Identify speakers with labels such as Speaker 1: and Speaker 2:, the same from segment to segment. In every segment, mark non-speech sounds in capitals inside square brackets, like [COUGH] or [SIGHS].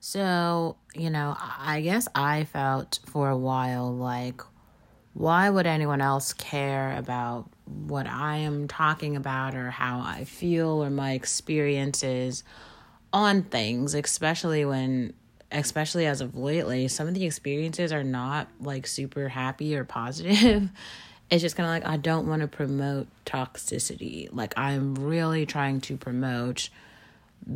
Speaker 1: So, you know, I guess I felt for a while like, why would anyone else care about what I am talking about or how I feel or my experiences on things, especially when, especially as of lately, some of the experiences are not like super happy or positive. [LAUGHS] It's just kind of like, I don't want to promote toxicity. Like, I'm really trying to promote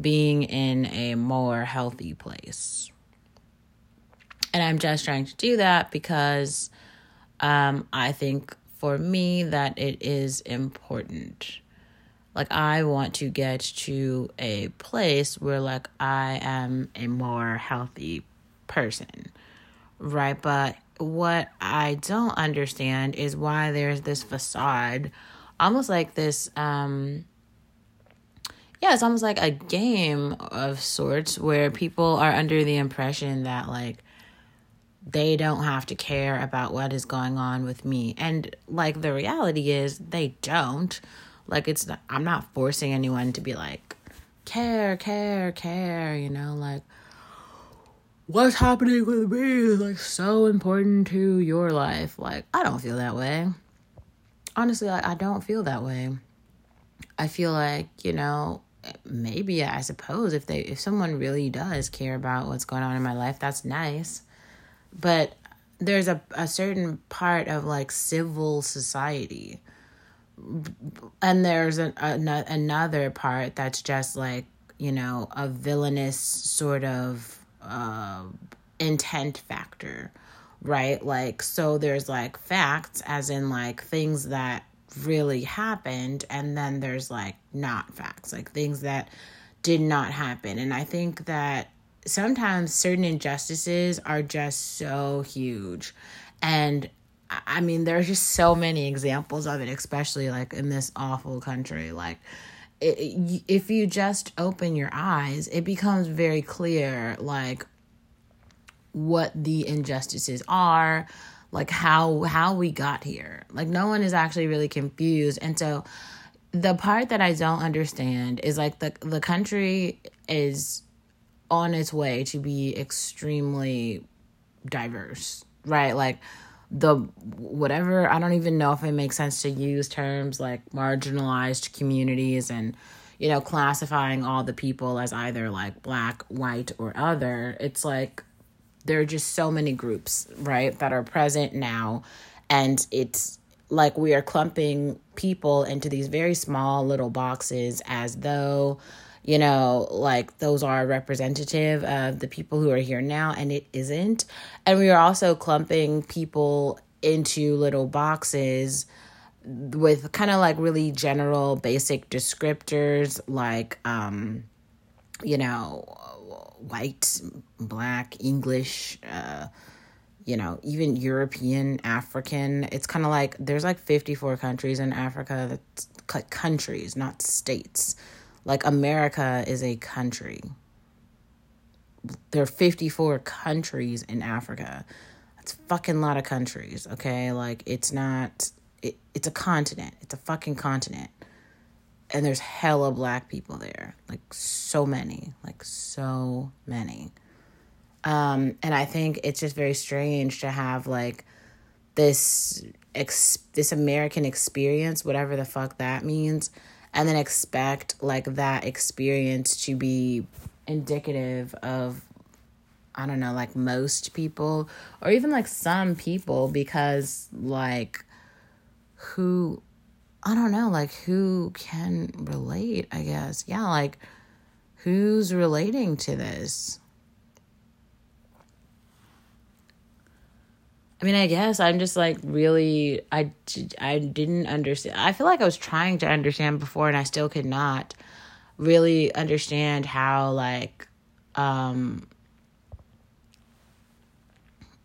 Speaker 1: being in a more healthy place. And I'm just trying to do that because um, I think for me that it is important. Like, I want to get to a place where, like, I am a more healthy person, right? But what I don't understand is why there's this facade, almost like this, um, yeah, it's almost like a game of sorts where people are under the impression that like they don't have to care about what is going on with me. And like the reality is they don't. Like it's not, I'm not forcing anyone to be like care, care, care, you know, like what's happening with me is like so important to your life. Like I don't feel that way. Honestly, like, I don't feel that way. I feel like, you know, maybe I suppose if they if someone really does care about what's going on in my life, that's nice. But there's a a certain part of like civil society and there's an, a, another part that's just like you know a villainous sort of uh, intent factor right like so there's like facts as in like things that really happened and then there's like not facts like things that did not happen. And i think that sometimes certain injustices are just so huge. And i mean there's just so many examples of it especially like in this awful country. Like if you just open your eyes it becomes very clear like what the injustices are like how how we got here. Like no one is actually really confused. And so the part that i don't understand is like the the country is on its way to be extremely diverse right? Like the whatever i don't even know if it makes sense to use terms like marginalized communities and you know classifying all the people as either like black white or other. It's like there are just so many groups, right, that are present now. And it's like we are clumping people into these very small little boxes as though, you know, like those are representative of the people who are here now, and it isn't. And we are also clumping people into little boxes with kind of like really general basic descriptors like um you know white, black, English, uh, you know, even European, African. It's kind of like there's like 54 countries in Africa that's like countries, not states. Like America is a country. There are 54 countries in Africa. That's fucking lot of countries, okay? Like it's not it, it's a continent. It's a fucking continent and there's hella black people there. Like so many. Like so many. Um and i think it's just very strange to have like this ex- this american experience whatever the fuck that means and then expect like that experience to be indicative of i don't know like most people or even like some people because like who I don't know, like who can relate, I guess. Yeah, like who's relating to this? I mean, I guess I'm just like really I I didn't understand. I feel like I was trying to understand before and I still could not really understand how like um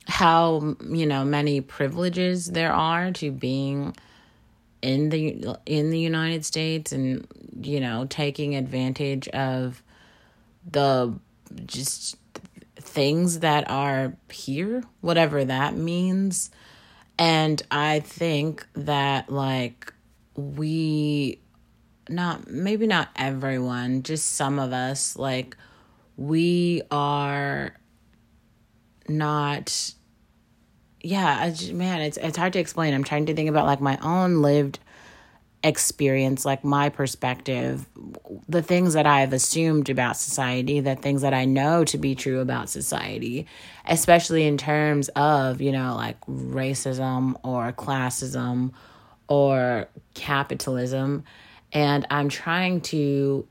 Speaker 1: how you know many privileges there are to being in the in the United States and you know taking advantage of the just things that are here whatever that means. And i think that like we not maybe not everyone just some of us like we are not yeah, just, man, it's it's hard to explain. I'm trying to think about like my own lived experience, like my perspective, the things that I've assumed about society, the things that I know to be true about society, especially in terms of, you know, like racism or classism or capitalism. And I'm trying to,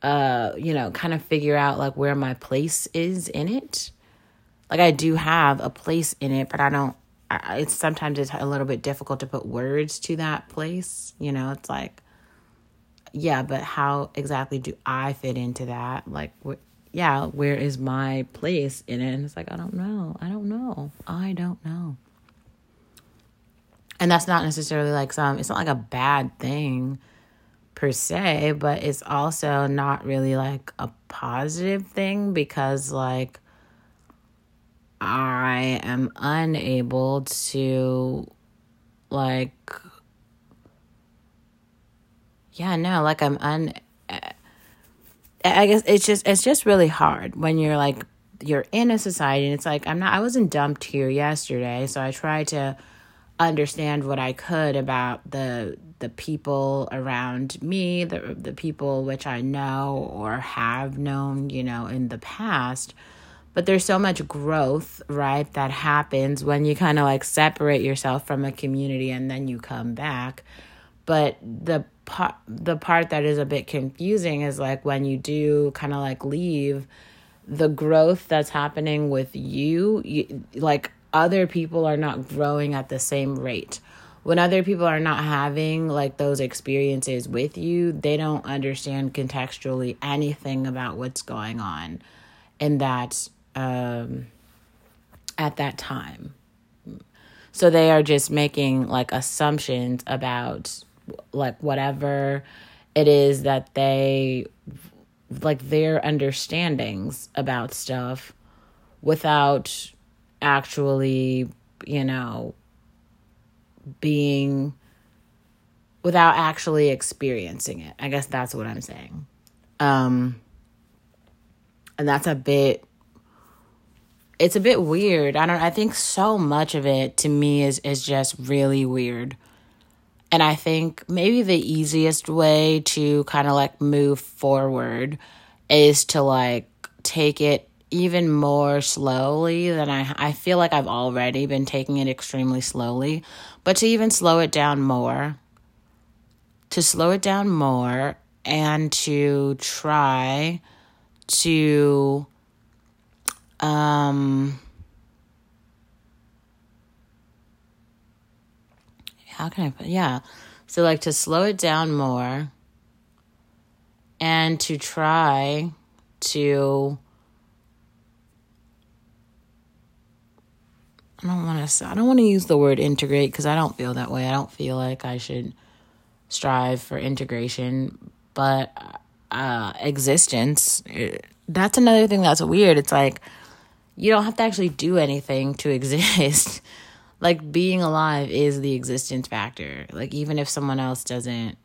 Speaker 1: uh, you know, kind of figure out like where my place is in it. Like I do have a place in it, but I don't it's sometimes it's a little bit difficult to put words to that place. You know, it's like, yeah, but how exactly do I fit into that? Like, yeah, where is my place in it? And it's like, I don't know. I don't know. I don't know. And that's not necessarily like some, it's not like a bad thing per se, but it's also not really like a positive thing because, like, I am unable to like yeah, no, like I'm un I guess it's just it's just really hard when you're like you're in a society and it's like I'm not I wasn't dumped here yesterday, so I try to understand what I could about the the people around me, the the people which I know or have known, you know, in the past but there's so much growth, right, that happens when you kind of like separate yourself from a community and then you come back. But the part the part that is a bit confusing is like when you do kind of like leave the growth that's happening with you, you like other people are not growing at the same rate when other people are not having like those experiences with you, they don't understand contextually anything about what's going on in that um, at that time. So they are just making like assumptions about like whatever it is that they like their understandings about stuff without actually, you know, being without actually experiencing it. I guess that's what I'm saying. Um and that's a bit it's a bit weird. I don't I think so much of it to me is is just really weird. And I think maybe the easiest way to kind of like move forward is to like take it even more slowly than I I feel like I've already been taking it extremely slowly, but to even slow it down more. To slow it down more and to try to um, how can I put, yeah. So, like, to slow it down more and to try to, I don't want to, I don't want to use the word integrate because I don't feel that way. I don't feel like I should strive for integration, but uh, existence, eh, that's another thing that's weird. It's like, you don't have to actually do anything to [LAUGHS] exist. like being alive is the existence factor. Like even if someone else doesn't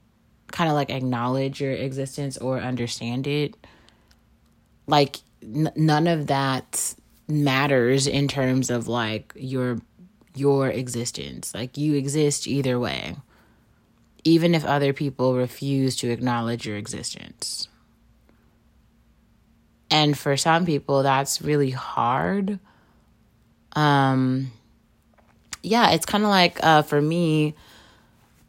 Speaker 1: kind of like acknowledge your existence or understand it, like n- none of that matters in terms of like your your existence. Like you exist either way. Even if other people refuse to acknowledge your existence. And for some people, that's really hard. Um, yeah, it's kind of like uh, for me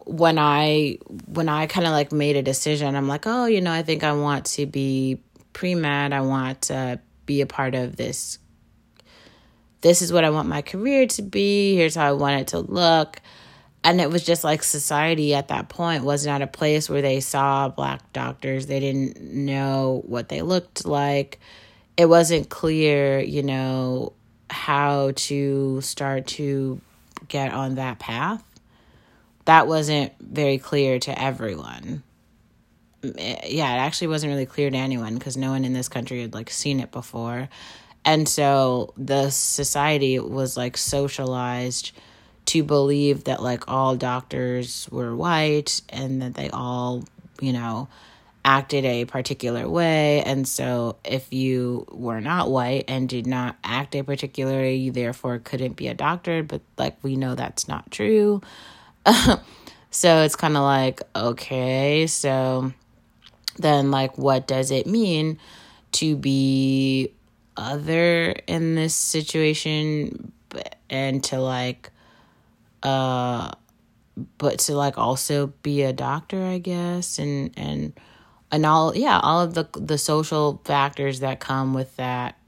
Speaker 1: when I when I kind of like made a decision. I'm like, oh, you know, I think I want to be pre med. I want to be a part of this. This is what I want my career to be. Here's how I want it to look and it was just like society at that point was not a place where they saw black doctors. They didn't know what they looked like. It wasn't clear you know how to start to get on that path. That wasn't very clear to everyone. Yeah it actually wasn't really clear to anyone because no one in this country had like seen it before. And so the society was like socialized to believe that like all doctors were white and that they all, you know, acted a particular way. And so if you were not white and did not act a particular way, you therefore couldn't be a doctor. But like we know that's not true. [LAUGHS] so it's kind of like, okay, so then like what does it mean to be other in this situation and to like uh but to like also be a doctor i guess and and and all yeah all of the the social factors that come with that.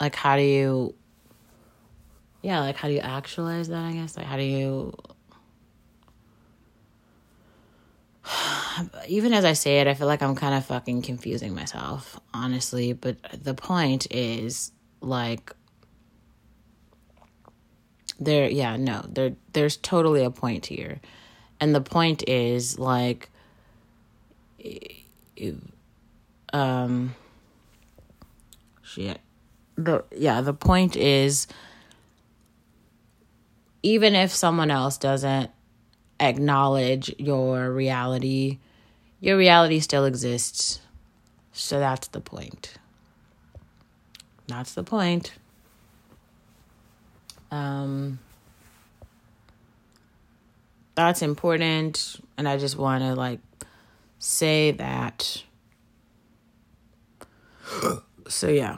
Speaker 1: Like how do you yeah like how do you actualize that i guess? Like how do you [SIGHS] even as i say it i feel like i'm kind of fucking confusing myself honestly but the point is like there yeah no there there's totally a point here. And the point is like um shit. The yeah the point is even if someone else doesn't acknowledge your reality your reality still exists. So that's the point. That's the point um that's important and i just want to like say that. [GASPS] so, yeah.